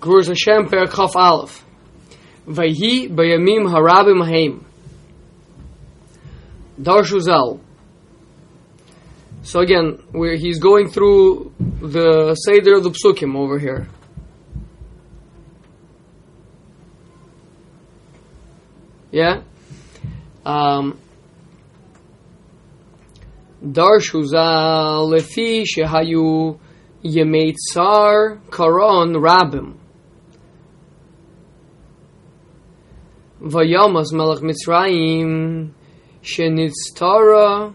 Gevuras Hashem Per Chaf Aleph. Vayhi Bayamim Harabim Haim. Darshu Zal. So again, where he's going through the Seder of the Psukim over here. Yeah? Um, Darshu Zal Lefi Shehayu Yemei Tsar Karon Rabim. Vayamas Melech Mitzrayim Shenitztara.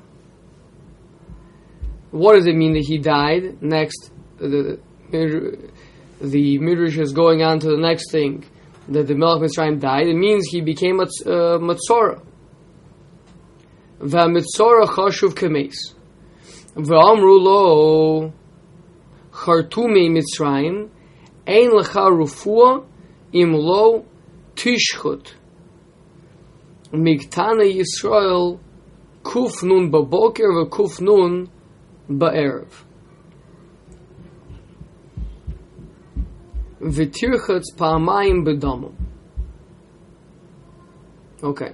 What does it mean that he died? Next, the the Midrash is going on to the next thing that the Melech Mitzrayim died. It means he became a uh, Matzora. V'amitzora chashuv kemes. V'amru lo chartume Mitzrayim ein lecha rufua im lo tishchut. Migtana Yisrael kuf nun baboker v'kuf nun ba'erev. V'tirchatz pa'amayim b'damim. Okay.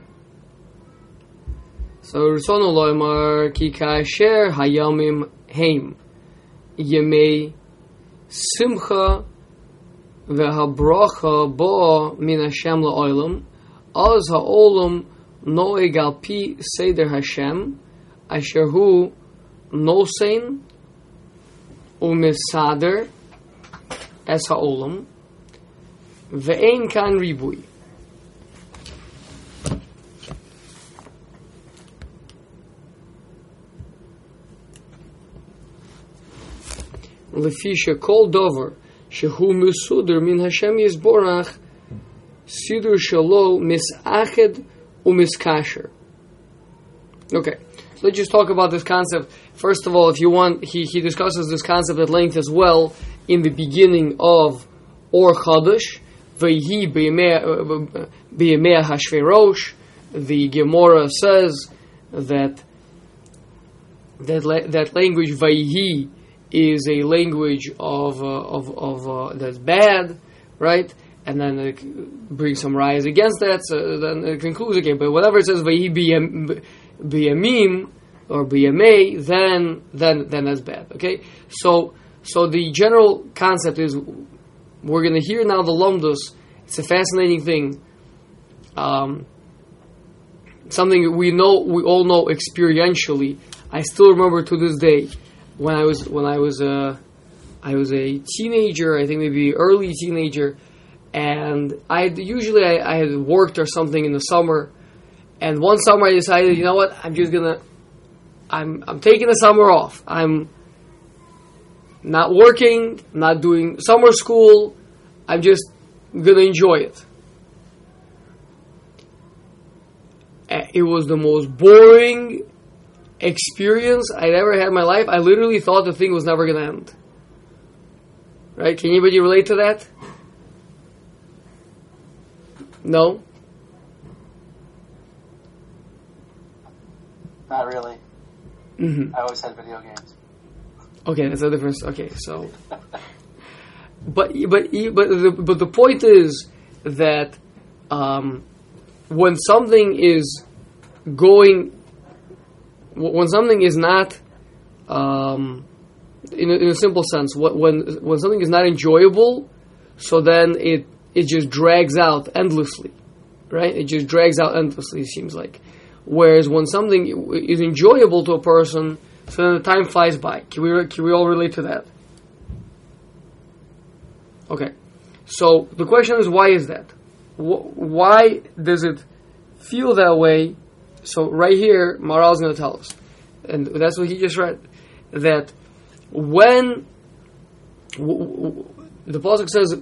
So Ritzonu loymar ki kasher hayamim heim yemei simcha v'habrocha bo min Hashem la'olam az ha'olam noeg al pi seder Hashem asher hu nosein umisader es ha'olam ve'ein kan ribui לפי שכל דובר שהוא מסודר מן השם יזבורך Sidur Shalo Misached Umiskasher. Okay, so let's just talk about this concept. First of all, if you want, he, he discusses this concept at length as well in the beginning of Or Chodesh, Vehi B'Yemea uh, Hashverosh. The Gemara says that that, la- that language Vayhi is a language of, uh, of, of uh, that's bad, right? And then it brings some rise against that. So then it concludes again. But whatever it says "vayi biyamim" or "biyamei," then then then that's bad. Okay, so so the general concept is we're going to hear now the lomdus. It's a fascinating thing. Um, something we know, we all know experientially. I still remember to this day when I was when I was a I was a teenager, I think maybe early teenager, and I usually I, I had worked or something in the summer, and one summer I decided, you know what, I'm just gonna, I'm I'm taking the summer off. I'm not working, not doing summer school. I'm just gonna enjoy it. Eh, it was the most boring experience I'd ever had in my life, I literally thought the thing was never to end. Right? Can anybody relate to that? No? Not really. Mm-hmm. I always had video games. Okay, that's a difference. Okay, so. But but but the, but the point is that um, when something is going when something is not, um, in, a, in a simple sense, when when something is not enjoyable, so then it it just drags out endlessly, right? It just drags out endlessly. It seems like, whereas when something is enjoyable to a person, so then the time flies by. Can we can we all relate to that? Okay, so the question is, why is that? Why does it feel that way so right here, Maral is going to tell us, and that's what he just read, that when w- w- the pasuk says,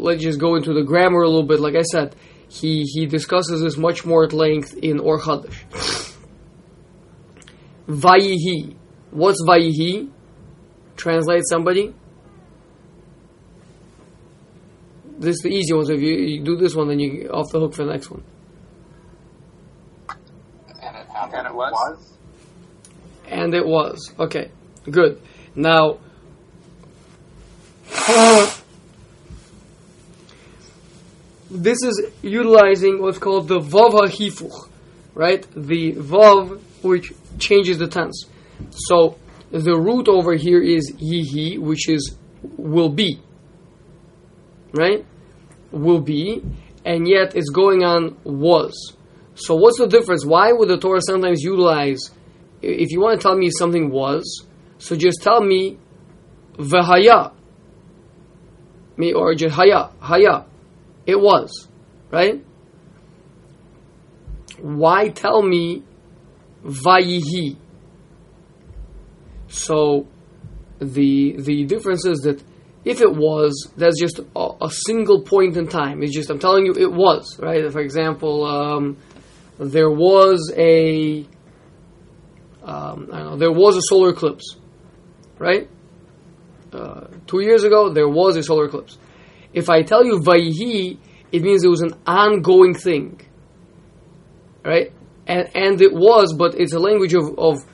let's just go into the grammar a little bit. Like I said, he he discusses this much more at length in Or Chadash. Vayihi, what's Vayihi? Translate somebody. This is the easy one. So if you, you do this one, then you off the hook for the next one. And it was? And it was. Okay, good. Now, this is utilizing what's called the vav hahifuch, right? The vav which changes the tense. So the root over here is yihi, which is will be, right? Will be, and yet it's going on was. So what's the difference? Why would the Torah sometimes utilize? If you want to tell me something was, so just tell me v'haya, me or just haya, haya. It was, right? Why tell me vayihi? So the the difference is that if it was, that's just a, a, single point in time. It's just I'm telling you it was, right? For example, um, there was a um, know, there was a solar eclipse, right? Uh, two years ago, there was a solar eclipse. If I tell you Vayhi, it means it was an ongoing thing. Right? And and it was, but it's a language of of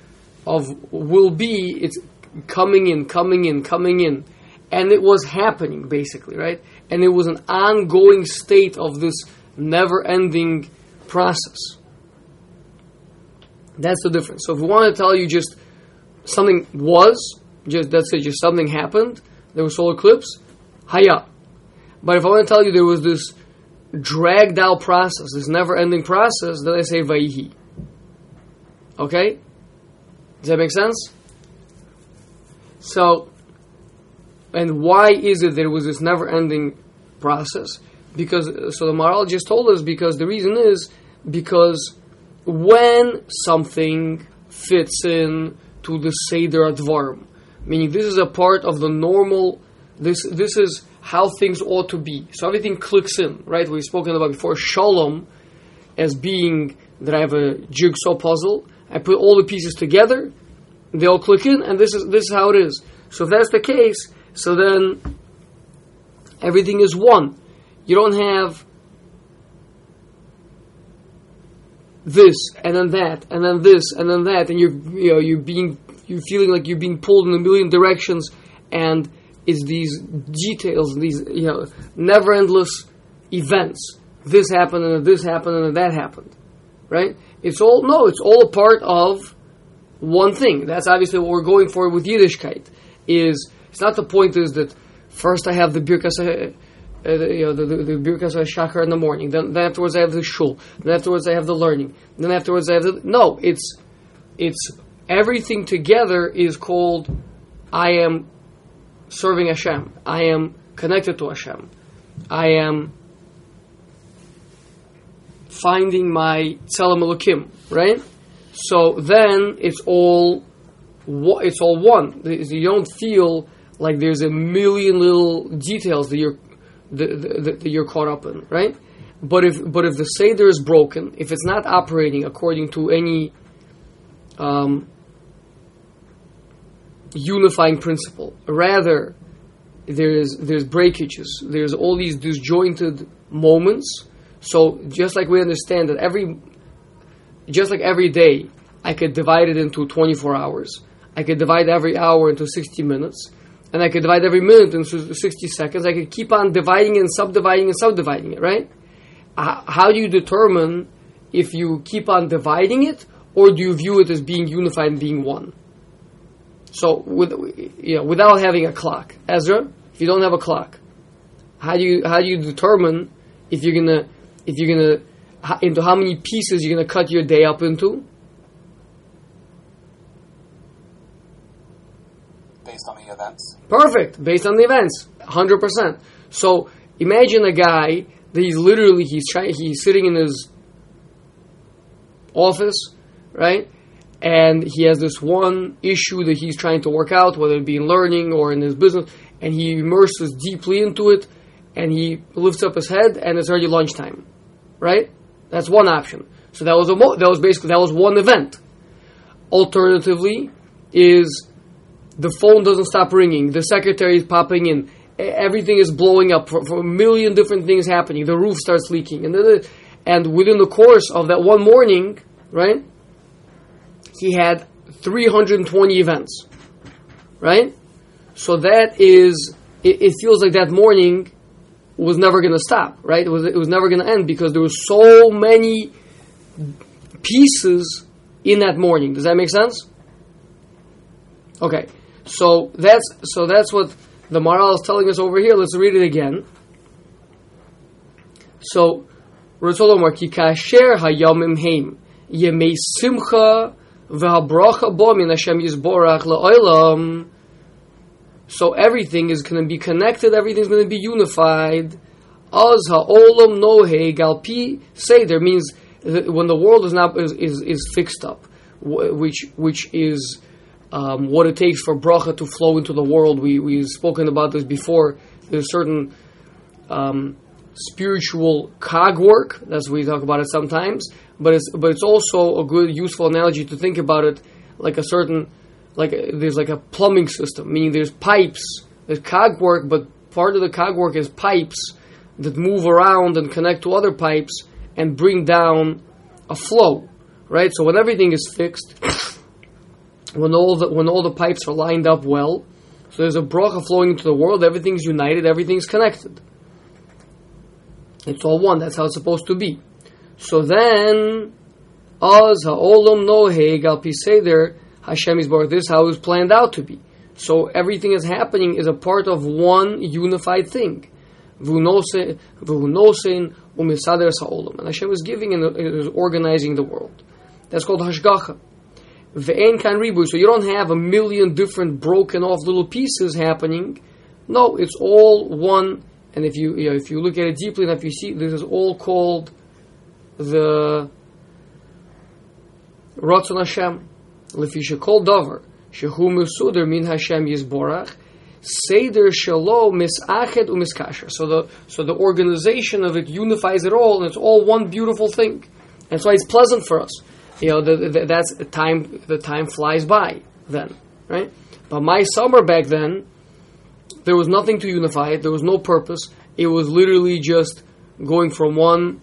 of will be, it's coming in, coming in, coming in. And it was happening basically, right? And it was an ongoing state of this never ending process. That's the difference. So if we want to tell you just something was, just let's say just something happened, there was solar eclipse, haya. But if I want to tell you there was this dragged out process, this never ending process, then I say vaihi. Okay? Does that make sense? So, and why is it there was this never ending process? Because, so the just told us because the reason is because when something fits in to the Seder Advarim, meaning this is a part of the normal, this, this is how things ought to be. So everything clicks in, right? We've spoken about before Shalom as being that I have a jigsaw puzzle. I put all the pieces together, they all click in, and this is this is how it is. So if that's the case, so then everything is one. You don't have this and then that and then this and then that, and you're you know you're being you're feeling like you're being pulled in a million directions, and is these details, these you know, never endless events. This happened and this happened and that happened, right? It's all no, it's all a part of one thing. That's obviously what we're going for with Yiddishkeit. Is it's not the point is that first I have the birkas, uh, uh, you know, the, the, the birkas shachar in the morning. Then, then afterwards I have the shul. Then afterwards I have the learning. Then afterwards I have the no. It's it's everything together is called I am serving Hashem. I am connected to Hashem. I am finding my Tzelem Elokim, right? So then it's all it's all one. You don't feel like there's a million little details that you're that, that you're caught up in, right? But if but if the seder is broken, if it's not operating according to any um, unifying principle. Rather, there's there's breakages. There's all these disjointed moments. So just like we understand that every, just like every day, I could divide it into 24 hours. I could divide every hour into 60 minutes, and I could divide every minute into 60 seconds. I could keep on dividing and subdividing and subdividing it. Right? Uh, how do you determine if you keep on dividing it, or do you view it as being unified and being one? So, with, you know, without having a clock, Ezra, if you don't have a clock, how do you how do you determine if you're gonna if you're gonna into how many pieces you're gonna cut your day up into? Based on the events. Perfect. Based on the events, hundred percent. So imagine a guy that he's literally he's trying he's sitting in his office, right? And he has this one issue that he's trying to work out, whether it be in learning or in his business, and he immerses deeply into it, and he lifts up his head, and it's already lunchtime, right? That's one option. So that was a mo- that was basically that was one event. Alternatively, is the phone doesn't stop ringing, the secretary is popping in, everything is blowing up for, for a million different things happening. The roof starts leaking, and and within the course of that one morning, right? He had 320 events, right? So that is, it, it feels like that morning was never going to stop, right? It was, it was never going to end because there were so many pieces in that morning. Does that make sense? Okay, so that's so that's what the Maharal is telling us over here. Let's read it again. So, Ratzolomar ki kasher heim yemei simcha So everything is going to be connected. Everything's going to be unified. Ha'olam seder means when the world is not is, is, is fixed up, which which is um, what it takes for bracha to flow into the world. We we've spoken about this before. There's certain um, spiritual cog work. That's we talk about it sometimes. But it's but it's also a good useful analogy to think about it like a certain like a, there's like a plumbing system, meaning there's pipes. There's cog work, but part of the cog work is pipes that move around and connect to other pipes and bring down a flow, right? So when everything is fixed, when all the when all the pipes are lined up well, so there's a bracha flowing into the world. Everything's united. Everything's connected. It's all one. That's how it's supposed to be. So then, az ha'olam noheg al piseder Hashem is Baruch. This is how it was planned out to be. So everything is happening is a part of one unified thing. V'unosein u'misader sa'olam. And Hashem is giving and is organizing the world. That's called hashgacha. Ve'en kan ribu. So you don't have a million different broken off little pieces happening. No, it's all one. And if you, you know, if you look at it deeply enough, you see this is all called the Ratzon Hashem. Lefi shekol davar shehu mesuder min Hashem yizborach seder shelo misached umiskasher. So the so the organization of it unifies it all, and it's all one beautiful thing. And that's why it's pleasant for us. You know, the, the, that's the time. The time flies by then, right? But my summer back then, there was nothing to unify it. There was no purpose. It was literally just going from one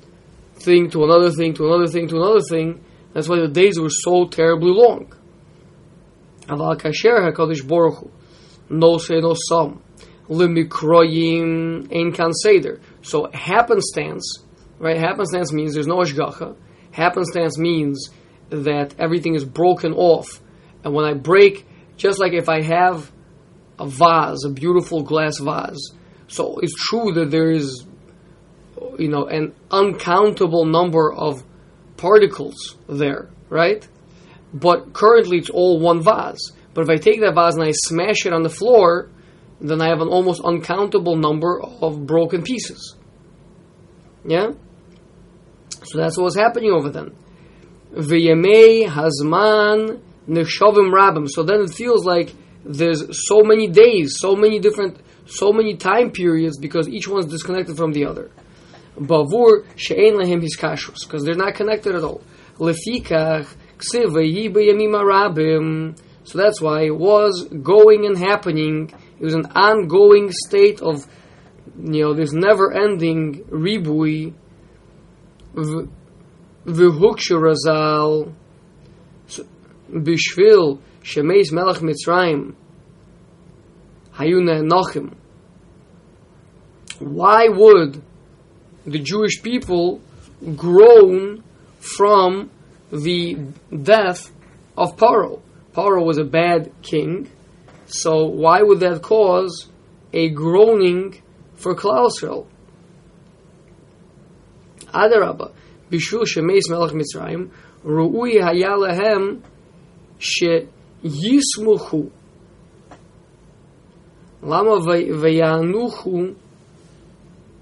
thing to another thing to another thing to another thing. That's why the days were so terribly long. Aval kasher HaKadosh Baruch no say no some limikroyim ein kan seder. So happenstance, right? Happenstance means there's no ashgacha. Happenstance means that everything is broken off, and when I break, just like if I have a vase, a beautiful glass vase, so it's true that there is, you know, an uncountable number of particles there, right? But currently it's all one vase. But if I take that vase and I smash it on the floor, then I have an almost uncountable number of broken pieces. Yeah? So that's what was happening over then. V'yemei hazman neshavim rabim. So then it feels like there's so many days, so many different, so many time periods because each one's disconnected from the other. Bavur she'ein lehem hiskashrus because they're not connected at all. Lefikach so that's why it was going and happening. It was an ongoing state of, you know, this never-ending ribui. V'hukshu razal bishvil shemeis melech mitzrayim hayuna nochim. Why would the Jewish people groan from the death of Paro. Paro was a bad king, so why would that cause a groaning for Klausel? Adarabba, Bishul Shemeis Melech Mitzrayim, Ru'ui Hayalahem She Yismuchu. Lama Vayanuchu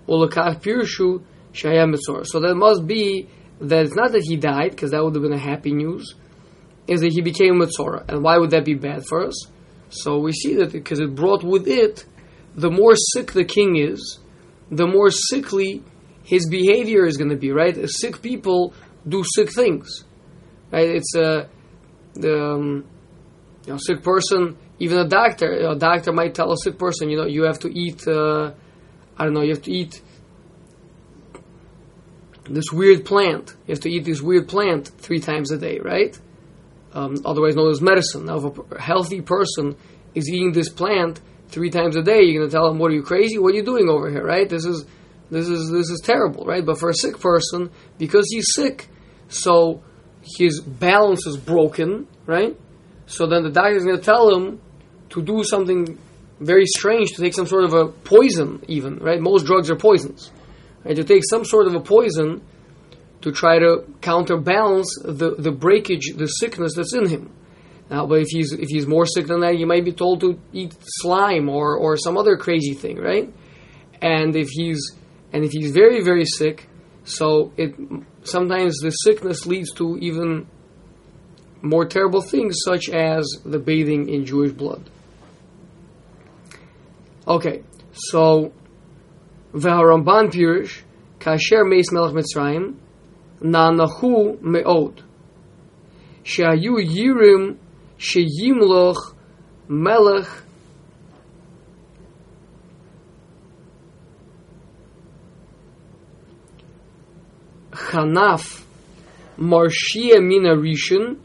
Ulakach Pirshu Shaya Mitzor. So that must be that it's not that he died, because that would have been a happy news, is that he became a Mitzorah. And why would that be bad for us? So we see that because it brought with it, the more sick the king is, the more sickly his behavior is going to be, right? Sick people do sick things, right? It's a, the, um, you know, sick person, even a doctor, a doctor might tell a sick person, you know, you have to eat, uh, I don't know, you have to eat this weird plant. You have to eat this weird plant three times a day, right? Um, otherwise known as medicine. Now, if a healthy person is eating this plant three times a day, you're going to tell him, "What are you crazy? What are you doing over here?" Right? This is This is this is terrible, right? But for a sick person, because he's sick, so his balance is broken, right? So then the doctor is going to tell him to do something very strange, to take some sort of a poison, even, right? Most drugs are poisons, right? To take some sort of a poison to try to counterbalance the, the breakage, the sickness that's in him. Now, but if he's if he's more sick than that, you might be told to eat slime or, or some other crazy thing, right? And if he's and if he's very very sick, so it sometimes the sickness leads to even more terrible things, such as the bathing in Jewish blood. Okay, so V'haramban Pirish Kasher Meis Melech Mitzrayim Nanahu Me'od Shayu Yirim Sheyimloch Melech Chanaf Marshia Mina Rishon.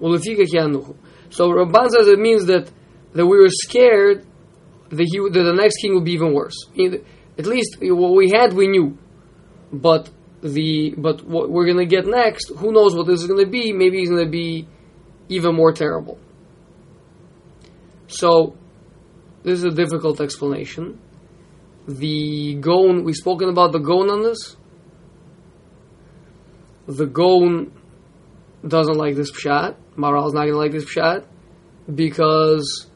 So Ramban says it means that that we were scared that, he, that the next king would be even worse. At least what we had, we knew, but the but what we're gonna get next, who knows what this is gonna be? Maybe he's gonna be even more terrible. So this is a difficult explanation. The Gaon, we've spoken about the Gaon on this. The Gaon doesn't like this pshat. Maharal's not going to like this shot because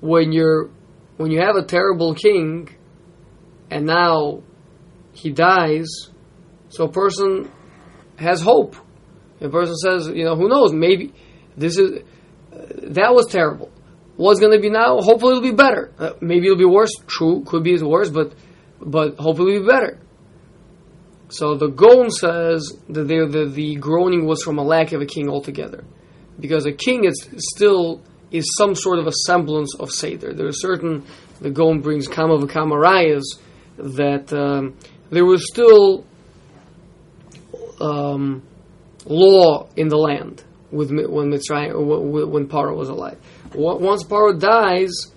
when you're when you have a terrible king and now he dies, so a person has hope. A person says, you know, who knows? Maybe this is uh, that was terrible. What's going to be now? Hopefully, it'll be better. Uh, maybe it'll be worse. True, could be worse, but but hopefully, it'll be better. So the Gaon says that the, the groaning was from a lack of a king altogether, because a king is still is some sort of a semblance of Seder. There are certain the Gaon brings kama v'kamarayas that um, there was still um, law in the land with when Mitzrayim, when Paro was alive. Once Paro dies,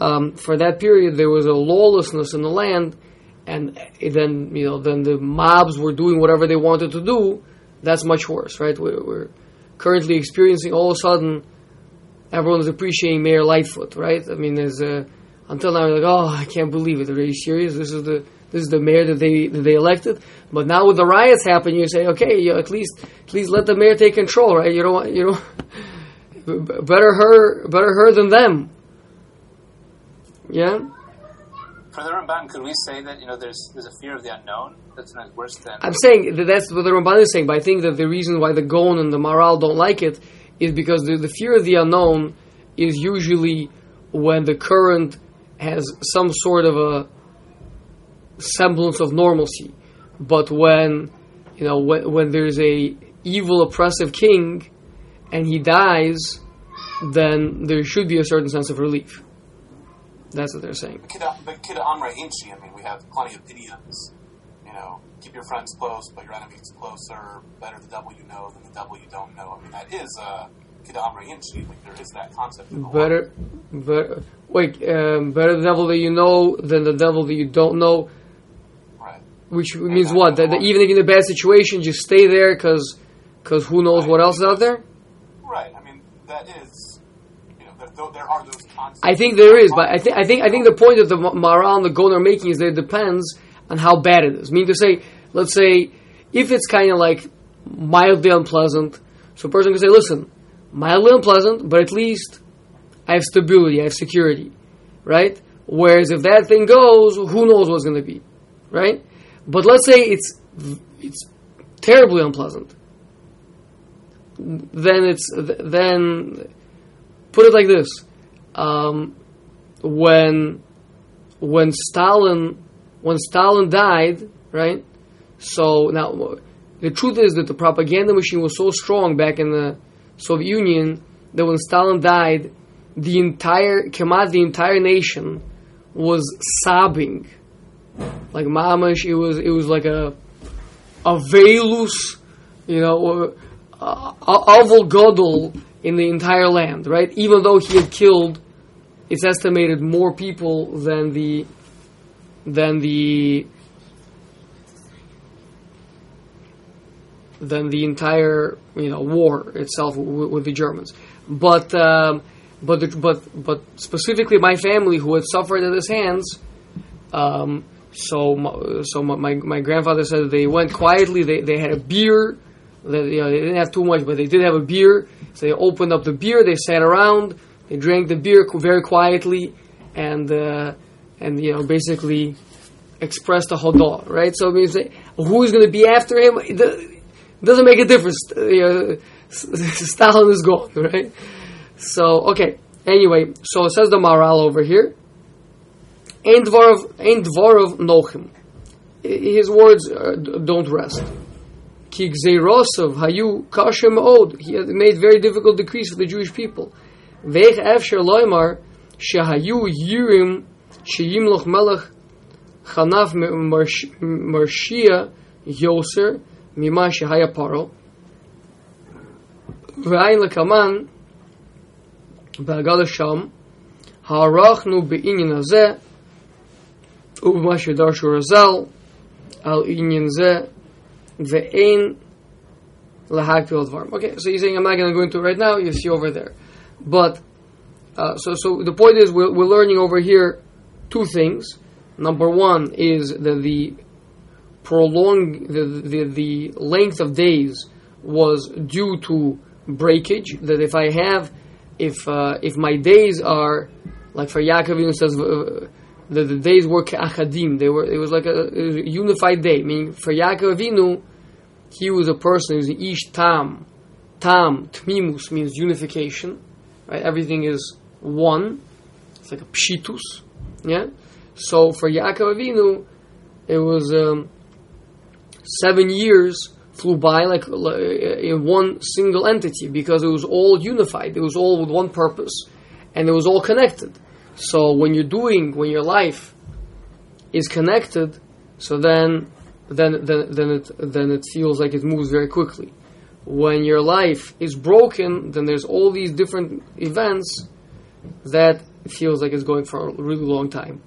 um, for that period there was a lawlessness in the land and then you know then the mobs were doing whatever they wanted to do, that's much worse, right? We're, we're currently experiencing all of a sudden everyone is appreciating Mayor Lightfoot, right? I mean, there's a, until now like, oh, I can't believe it. Are you serious? This is the this is the mayor that they that they elected. But now with the riots happening, you say, okay, you know, at least at least let the mayor take control, right? You don't want you know better her better her than them. Yeah for the Ramban, could we say that you know there's there's a fear of the unknown that's not worse than? I'm saying that that's what the Ramban is saying, but I think that the reason why the Gon and the Maral don't like it is because the, the fear of the unknown is usually when the current has some sort of a semblance of normalcy, but when you know when, when there's a evil oppressive king and he dies, then there should be a certain sense of relief. That's what they're saying. But kid Amra Inchi, I mean, we have plenty of idioms. You know, keep your friends close, but your enemies closer. Better the devil you know than the devil you don't know. I mean, that is uh, Kida Amra Inchi. Like, there is that concept. better, better, wait, um, better the devil that you know than the devil that you don't know. Right. Which and means what? That, that even in a bad situation, just stay there because because who knows right. what else is out there? Right. I mean, that is, there, are those I think there is, but I think I think I think the point that the Maharal and the Gaon are making is that it depends on how bad it is. I mean to say, let's say, if it's kind of like mildly unpleasant, so a person can say, listen, mildly unpleasant, but at least I have stability, I have security, right? Whereas if that thing goes, who knows what's going to be, right? But let's say it's it's terribly unpleasant, then it's then put it like this um, when when Stalin when Stalin died, right? So now the truth is that the propaganda machine was so strong back in the Soviet Union that when Stalin died, the entire Kemat, the entire nation was sobbing. Like mamash, it was it was like a a velus, you know, a, godel in the entire land, right? Even though he had killed, it's estimated, more people than the than the than the entire you know war itself w- with the Germans. But um, but the, but but specifically my family who had suffered at his hands. Um, so my, so my, my grandfather said they went quietly. They they had a beer you know they didn't have too much, but they did have a beer. So they opened up the beer. They sat around. They drank the beer very quietly, and uh, and you know basically expressed a hodah, right? So means who is going to be after him? It doesn't make a difference. You know, Stalin is gone, right? So okay. Anyway, so it says the Maharal over here. Ein dvarov, ein dvarov nochim. His words uh, don't rest. Ki gzeirosov hayu kashem od. He had made very difficult decrees for the Jewish people. Veich efsher loymar shehayu yirim sheyimloch melech chanaf marshia yoser mima shehaya paro. V'ayin lekaman בהגל שם, הערכנו בעניין הזה, ובמה שדרשו רז"ל, על עניין זה, Ve'ein lahakpil dvarim. Okay, so you're saying I'm not going to go into it right now. You see over there, but uh, so so the point is we're, we're learning over here two things. Number one is that the prolong the, the the length of days was due to breakage. That if I have if uh, if my days are like for Yaakov Avinu says uh, the, the days were keachadim. They were it was like a, a unified day. Meaning for Yaakov Avinu, he was a person. An ish tam, tam tmimus means unification. Right, everything is one. It's like a pshitus. Yeah. So for Yaakov Avinu, it was um, seven years flew by like in one single entity because it was all unified. It was all with one purpose, and it was all connected. So when you're doing, when your life is connected, so then then then then it then it feels like it moves very quickly. When your life is broken, then there's all these different events that feels like it's going for a really long time.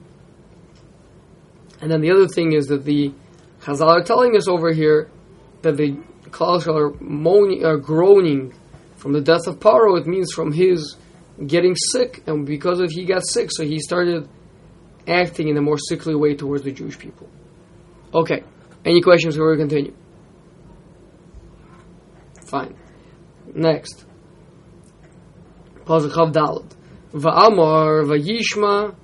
And then the other thing is that the Chazal are telling us over here that the Klal are moaning, are groaning from the death of Paro. It means from his getting sick, and because of he got sick, so he started acting in a more sickly way towards the Jewish people. Okay, any questions before we continue? Fine. Next. Pasuk Chav Dalet. Va'amar va'yishma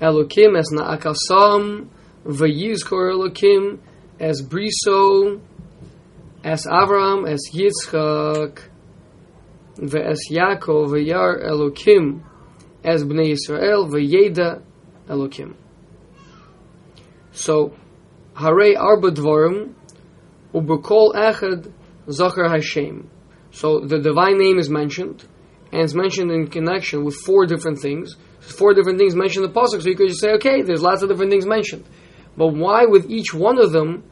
Elokim es na'akasam va'yizkor Elokim as briso as Avram, as Yitzchak, ve'es Yaakov, ve'yar Elokim, as Bnei Yisrael, ve'yeda Elokim. So, Harei Arba Dvorim, ubekol echad Zachar Hashem. So the divine name is mentioned, and it's mentioned in connection with four different things. Four different things mentioned in the pasuk. So you could just say, okay, there's lots of different things mentioned, but why with each one of them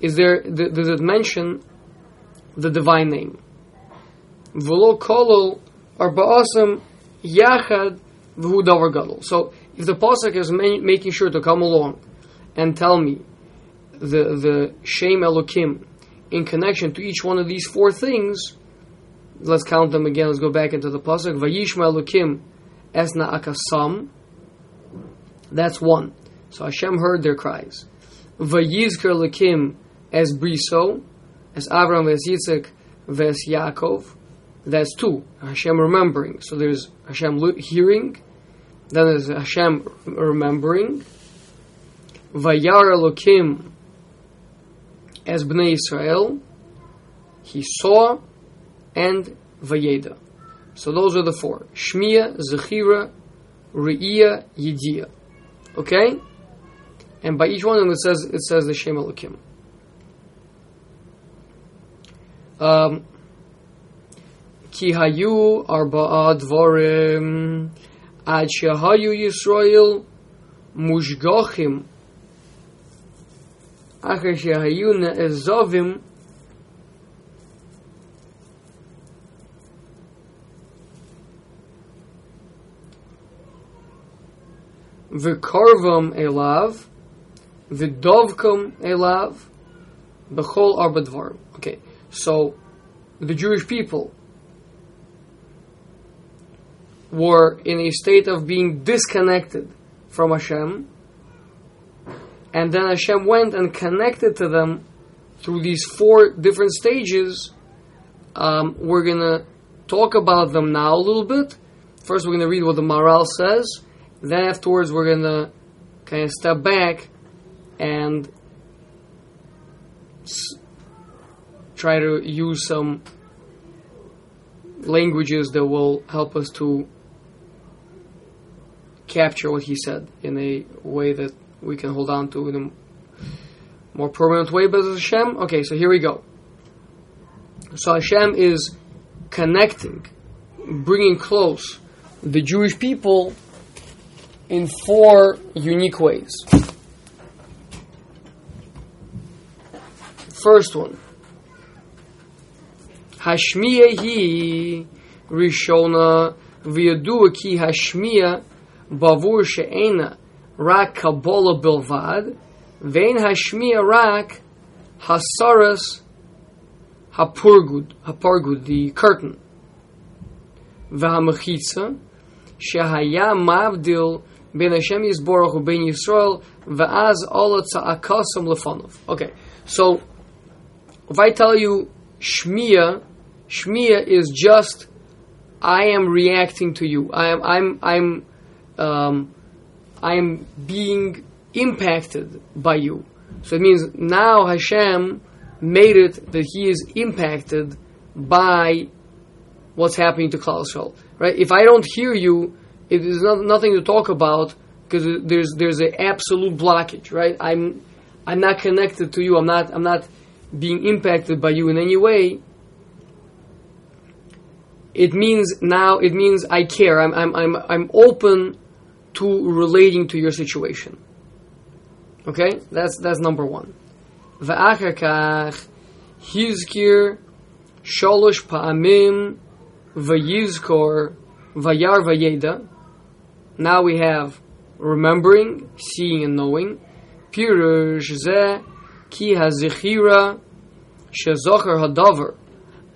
is there does it mention the divine name? V'lo kolol arba'asam yachad v'hu davar gadol. So if the pasuk is ma- making sure to come along and tell me the the Shem Elokim in connection to each one of these four things, let's count them again. Let's go back into the pasuk. Vayishma Elokim esna akasam. That's one. So Hashem heard their cries. Vayizker Elokim as briso, as Avram, as Yitzchak, as Yaakov. That's two. Hashem remembering. So there's Hashem hearing, then there's Hashem remembering. Vayar Elokim as Bnei Israel, he saw, and Vayeda. So those are the four. Shmiya, Zechira, Re'iyah, Yediyah. Okay? And by each one of them it says it says the Shem Elokim. Um, Ki hayu arba'a dvorim ad shehayu Yisrael mushgachim אחר שהיו נעזובים וקרבם אליו ודובקם אליו בכל ארבע דברים. Okay, So the Jewish people were in a state of being disconnected from Hashem, and then Hashem went and connected to them through these four different stages. Um, we're gonna talk about them now a little bit. First, we're gonna read what the Maharal says. Then afterwards, we're gonna kind of step back and s- try to use some languages that will help us to capture what he said in a way that we can hold on to in a more permanent way. But Hashem, okay, so here we go. So Hashem is connecting, bringing close the Jewish people in four unique ways. First one. Hashmiya hi rishona v'yadua ki hashmiya bavur she'ena rak kabbalah bilvad vein hashmiya rak hasaras hapurgud hapurgud, the curtain v'hamachitza shehaya mavdil ben Hashem Yisborach u'ben Yisrael v'az ola tza'akasam lefanov. Okay, so if I tell you Shmiya, Shmiya is just I am reacting to you. I am I'm I'm um, I am being impacted by you. So it means now Hashem made it that he is impacted by what's happening to Klal Yisrael. Right? If I don't hear you, it is not, nothing to talk about because there's there's an absolute blockage. Right? I'm I'm not connected to you. I'm not I'm not being impacted by you in any way, it means now it means I care. I'm I'm I'm I'm open to relating to your situation. Okay, that's that's number one. ואחר כך הזכיר שלוש פעמים ויזכור וירא וידע. Now we have remembering, seeing and knowing. פירוש זה כי הזכירה שזוכר הדבר,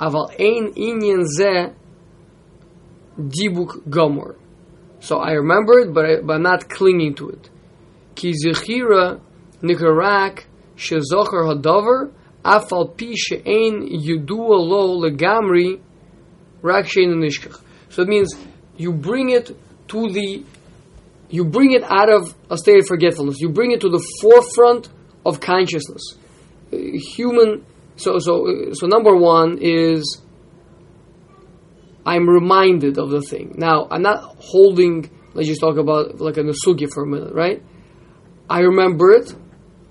אבל אין עניין זה דיבוק גמור. So I remember it, but, I, but not clinging to it. Ki zichira nikarak shezocher hadavar afal pi she'ein yudua lo legamri rak she'ein nishkach. So it means you bring it to the, you bring it out of a state of forgetfulness. You bring it to the forefront of consciousness. Uh, human, so, so, uh, so number one is I'm reminded of the thing. Now, I'm not holding, let's just talk about like a nasugi for a minute, right? I remember it.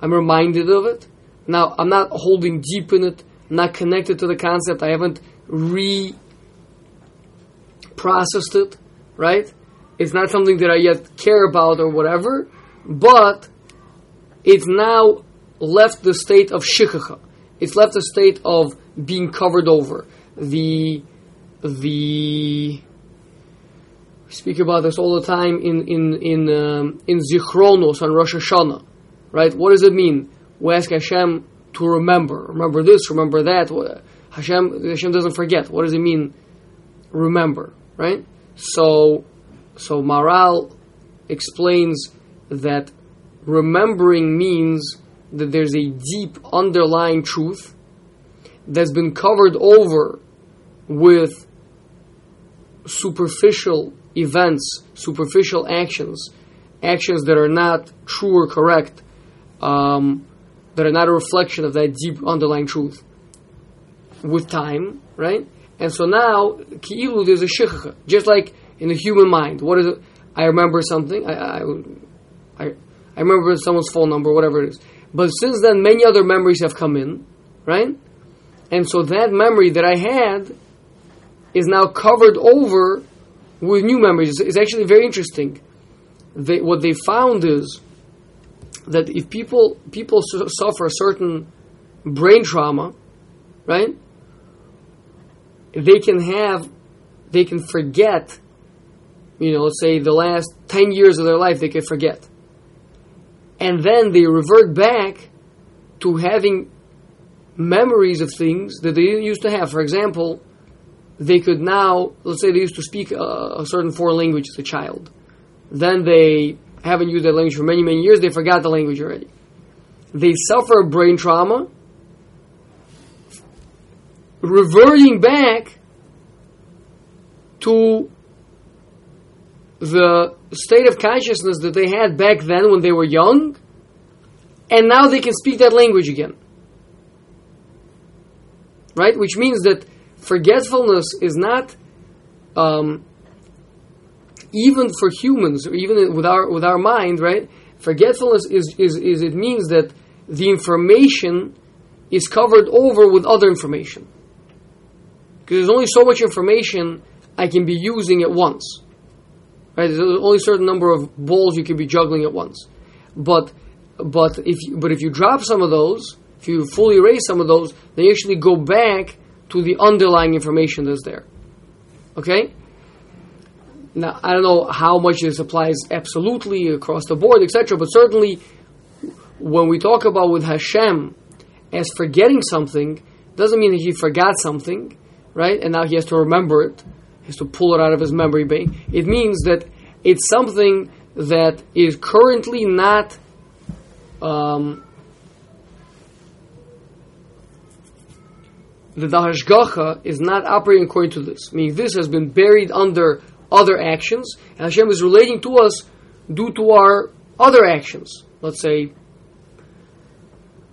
I'm reminded of it. Now, I'm not holding deep in it, not connected to the concept. I haven't re processed it, right? It's not something that I yet care about or whatever, but it's now left the state of shikhacha. It's left the state of being covered over. The the we speak about this all the time in in in um, in zichronos on Rosh Hashanah, right? What does it mean? We ask Hashem to remember, remember this, remember that. Hashem Hashem doesn't forget. What does it mean? Remember, right? So so Maral explains that remembering means that there's a deep underlying truth that's been covered over with superficial events, superficial actions, actions that are not true or correct, um, that are not a reflection of that deep underlying truth with time, right? And so now, ki'ilu, there's a shikha, just like in the human mind. What is it? I remember something, I, I, I, I remember someone's phone number, whatever it is. But since then, many other memories have come in, right? And so that memory that I had is now covered over with new memories. It's actually very interesting. They, what they found is that if people people su- suffer a certain brain trauma, right? They can have, they can forget. You know, let's say the last ten years of their life, they can forget, and then they revert back to having memories of things that they used to have. For example, they could now, let's say they used to speak a, a certain foreign language as a child. Then they haven't used that language for many, many years, they forgot the language already. They suffer brain trauma, reverting back to the state of consciousness that they had back then when they were young, and now they can speak that language again. Right? Which means that forgetfulness is not um, even for humans, or even with our with our mind, right? Forgetfulness is, is, is it means that the information is covered over with other information. Because there's only so much information I can be using at once. Right? There's only a certain number of balls you can be juggling at once. But but if you, but if you drop some of those, if you fully erase some of those, then you actually go back to the underlying information that's there. Okay? Now, I don't know how much this applies absolutely across the board, etc., but certainly when we talk about with Hashem as forgetting something, doesn't mean that he forgot something, right? And now he has to remember it, he has to pull it out of his memory bank. It means that it's something that is currently not um, the Hashgacha is not operating according to this. Meaning this has been buried under other actions, and Hashem is relating to us due to our other actions. Let's say,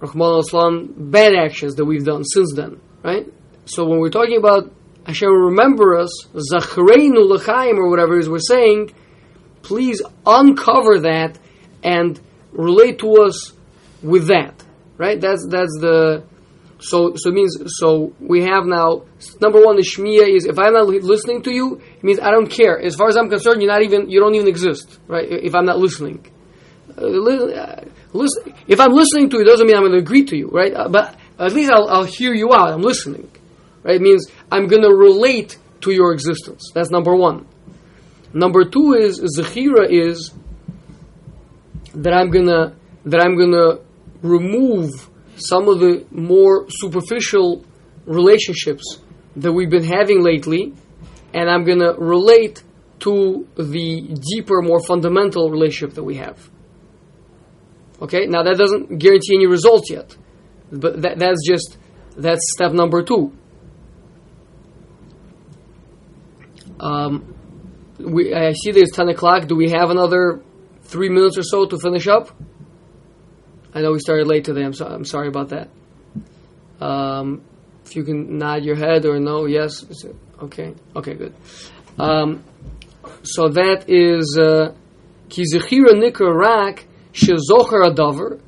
Rahman al bad actions that we've done since then, right? So when we're talking about Hashem remember us, Zachreinu L'chaim, or whatever it is we're saying, please uncover that and relate to us with that, right? That's that's the so so it means so we have now number one the shmiya is if I'm not listening to you, it means I don't care. As far as I'm concerned, you're not even you don't even exist, right? If I'm not listening, uh, listen, if I'm listening to you, doesn't mean I'm going to agree to you, right? Uh, but at least I'll, I'll hear you out. I'm listening, right? It means I'm going to relate to your existence. That's number one. Number two is zechira is that I'm gonna that I'm gonna remove some of the more superficial relationships that we've been having lately, and I'm going to relate to the deeper, more fundamental relationship that we have. Okay, now that doesn't guarantee any results yet, but that, that's just that's step number two. Um, we, I see there's ten o'clock. Do we have another three minutes or so to finish up? I know we started late today. I'm, so, I'm sorry about that. Um, if you can nod your head or no, yes. Okay. Okay, good. Um, so that is uh, ki zechira nikra rak shezocher adaver.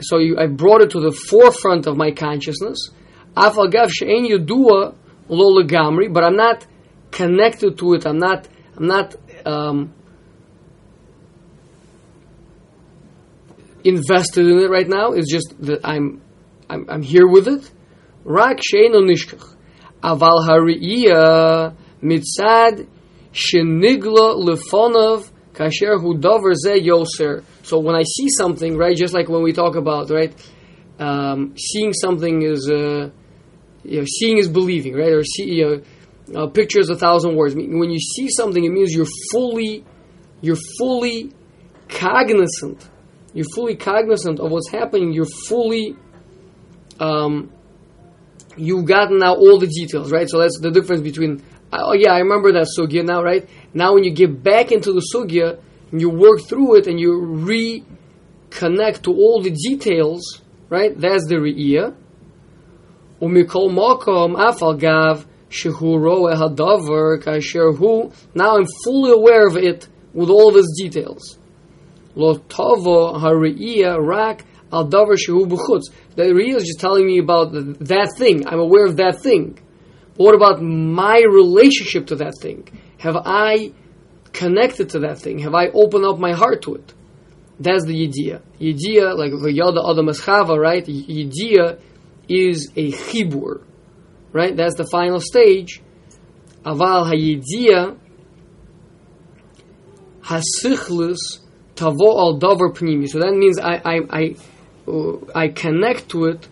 So you, I brought it to the forefront of my consciousness. Afal gav she'en yudua lo legamri, but I'm not connected to it. I'm not. I'm not. Um, invested in it right now. It's just that I'm, I'm, I'm here with it. Rak sheino nishkach. Aval hariya mitzad shenigla lefonov kasher hu dover ze yoser. So when I see something, right, just like when we talk about, right, um, seeing something is, uh, you know, seeing is believing, right, or see, you know, uh, pictures a thousand words. When you see something, it means you're fully, you're fully cognizant you're fully cognizant of what's happening. You're fully, um, you've gotten now all the details, right? So that's the difference between, oh yeah, I remember that sugya now, right? Now when you get back into the sugya, and you work through it and you reconnect to all the details, right? That's the re'iyah. Umikol makom afal gav shehu roe hadavar kasher hu. Now I'm fully aware of it with all of its details. Lo tavo hariya rak al davar shehu. The re'iyah is just telling me about that thing. I'm aware of that thing. But what about my relationship to that thing? Have I connected to that thing? Have I opened up my heart to it? That's the idea. Idea, like v'yada adam eschava, right? Idea is a chibur, right? That's the final stage. Aval hayidiyah hasichlus tavo al davar pnimi. So that means I I I, uh, I connect to it.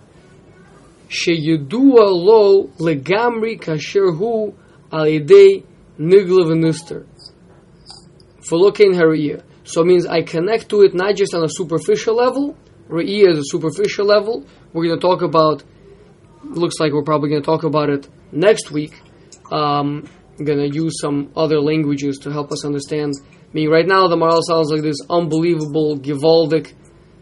She Sheyidua lo legamri kasher hu al yedei nigla v'nister. Folokein hariyah. So it means I connect to it not just on a superficial level. Re'iyah is a superficial level. We're going to talk about. Looks like we're probably going to talk about it next week. Um, I'm going to use some other languages to help us understand I mean, right now the Maharal sounds like this unbelievable, Givaldic,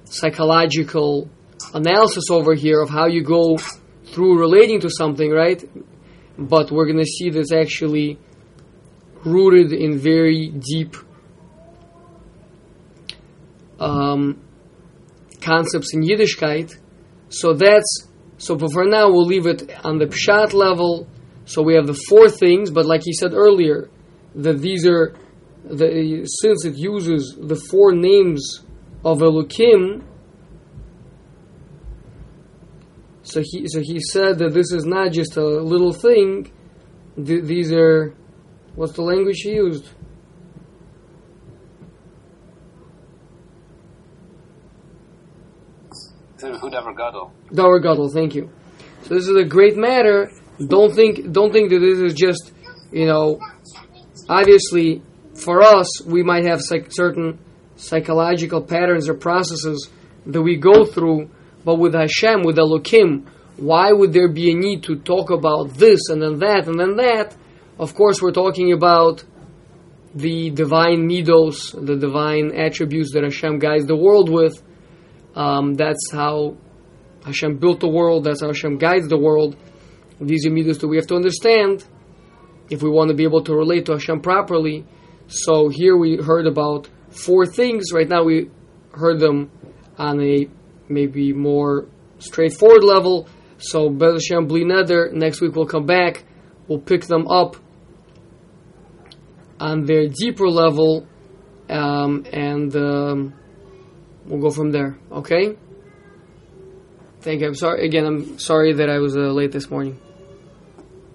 psychological analysis over here of how you go through relating to something, right? But we're going to see this actually rooted in very deep um, concepts in Yiddishkeit. So that's so. For now, we'll leave it on the pshat level. So we have the four things, but like he said earlier, that these are the since it uses the four names of Elokim. So he so he said that this is not just a little thing. Th- these are what's the language he used? Davar Gadol, thank you. So this is a great matter. Don't think don't think that this is just you know obviously for us we might have psych- certain psychological patterns or processes that we go through, but with Hashem, with Elokim, why would there be a need to talk about this and then that and then that? Of course, we're talking about the divine midos, the divine attributes that Hashem guides the world with. Um, that's how Hashem built the world. That's how Hashem guides the world. These are midos that we have to understand if we want to be able to relate to Hashem properly. So here we heard about four things. Right now we heard them on a maybe more straightforward level. So Bez Hashem Bli Neder, next week we'll come back. We'll pick them up on their deeper level, um, and um, we'll go from there. Okay. Thank you. I'm sorry again. I'm sorry that I was uh, late this morning.